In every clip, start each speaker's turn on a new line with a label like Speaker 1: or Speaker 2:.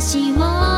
Speaker 1: 希望。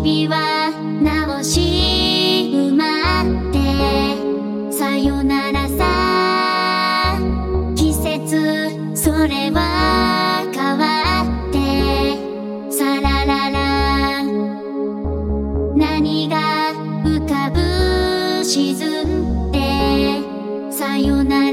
Speaker 1: 日々は直し埋まってさよならさ季節それは変わってさららら何が浮かぶ沈んでさよなら